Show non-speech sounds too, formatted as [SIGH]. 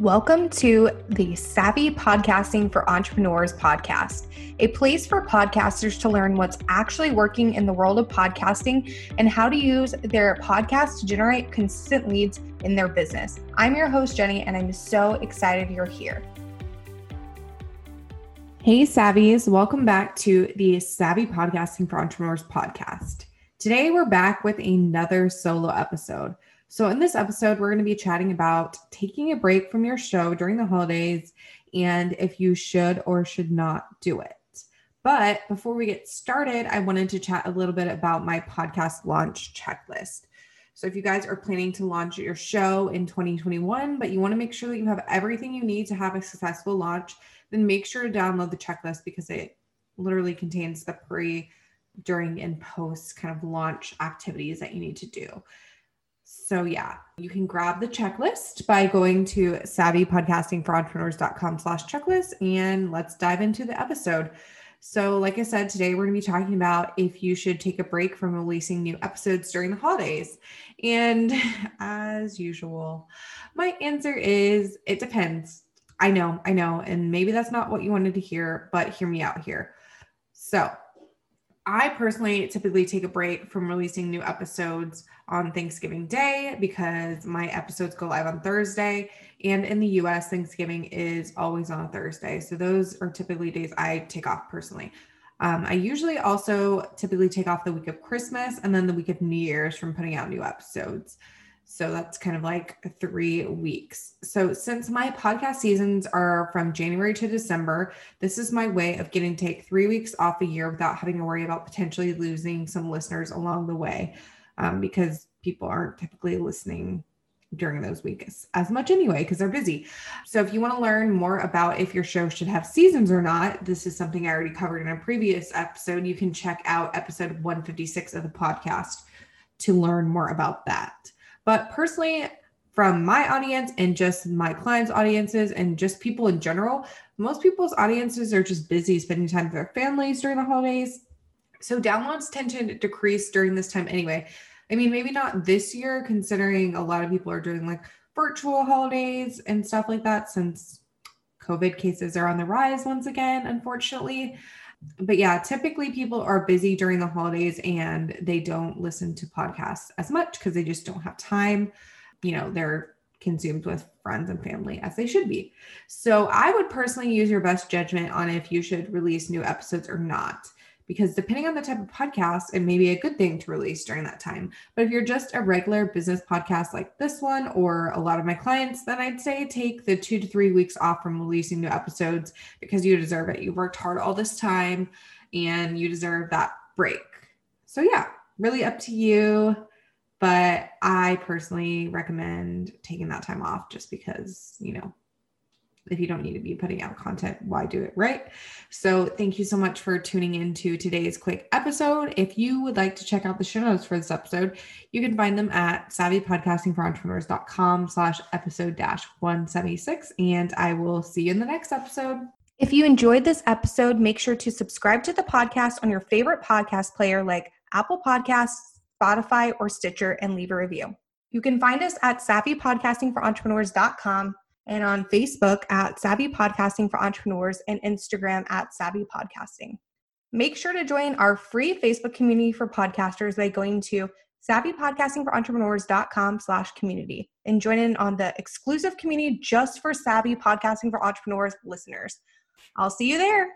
Welcome to the Savvy Podcasting for Entrepreneurs podcast, a place for podcasters to learn what's actually working in the world of podcasting and how to use their podcast to generate consistent leads in their business. I'm your host, Jenny, and I'm so excited you're here. Hey, Savvies, welcome back to the Savvy Podcasting for Entrepreneurs podcast. Today, we're back with another solo episode. So, in this episode, we're going to be chatting about taking a break from your show during the holidays and if you should or should not do it. But before we get started, I wanted to chat a little bit about my podcast launch checklist. So, if you guys are planning to launch your show in 2021, but you want to make sure that you have everything you need to have a successful launch, then make sure to download the checklist because it literally contains the pre, during, and post kind of launch activities that you need to do. So yeah, you can grab the checklist by going to savvypodcastingforentrepreneurs.com slash checklist and let's dive into the episode. So like I said, today we're going to be talking about if you should take a break from releasing new episodes during the holidays. And [LAUGHS] as usual, my answer is it depends. I know, I know. And maybe that's not what you wanted to hear, but hear me out here. So I personally typically take a break from releasing new episodes on Thanksgiving Day because my episodes go live on Thursday. And in the US, Thanksgiving is always on a Thursday. So those are typically days I take off personally. Um, I usually also typically take off the week of Christmas and then the week of New Year's from putting out new episodes. So that's kind of like three weeks. So, since my podcast seasons are from January to December, this is my way of getting to take three weeks off a year without having to worry about potentially losing some listeners along the way um, because people aren't typically listening during those weeks as much anyway because they're busy. So if you want to learn more about if your show should have seasons or not, this is something I already covered in a previous episode. You can check out episode 156 of the podcast to learn more about that. But personally, from my audience and just my clients' audiences and just people in general, most people's audiences are just busy spending time with their families during the holidays. So downloads tend to decrease during this time anyway. I mean, maybe not this year, considering a lot of people are doing like virtual holidays and stuff like that, since COVID cases are on the rise once again, unfortunately but yeah, typically people are busy during the holidays and they don't listen to podcasts as much because they just don't have time. You know, they're consumed with friends and family as they should be. So I would personally use your best judgment on if you should release new episodes or not because depending on the type of podcast, it may be a good thing to release during that time. But if you're just a regular business podcast like this one, or a lot of my clients, then I'd say take the two to three weeks off from releasing new episodes because you deserve it. You worked hard all this time and you deserve that break. So, yeah, really up to you. But I personally recommend taking that time off just because, you know, if you don't need to be putting out content, why do it right? So, thank you so much for tuning into today's quick episode. If you would like to check out the show notes for this episode, you can find them at savvypodcastingforentrepreneurs.com slash episode dash 176. And I will see you in the next episode. If you enjoyed this episode, make sure to subscribe to the podcast on your favorite podcast player like Apple Podcasts, Spotify, or Stitcher and leave a review. You can find us at savvypodcastingforentrepreneurs.com and on Facebook at Savvy Podcasting for Entrepreneurs and Instagram at Savvy Podcasting. Make sure to join our free Facebook community for podcasters by going to savvypodcastingforentrepreneurs.com slash community and join in on the exclusive community just for savvy podcasting for entrepreneurs listeners. I'll see you there.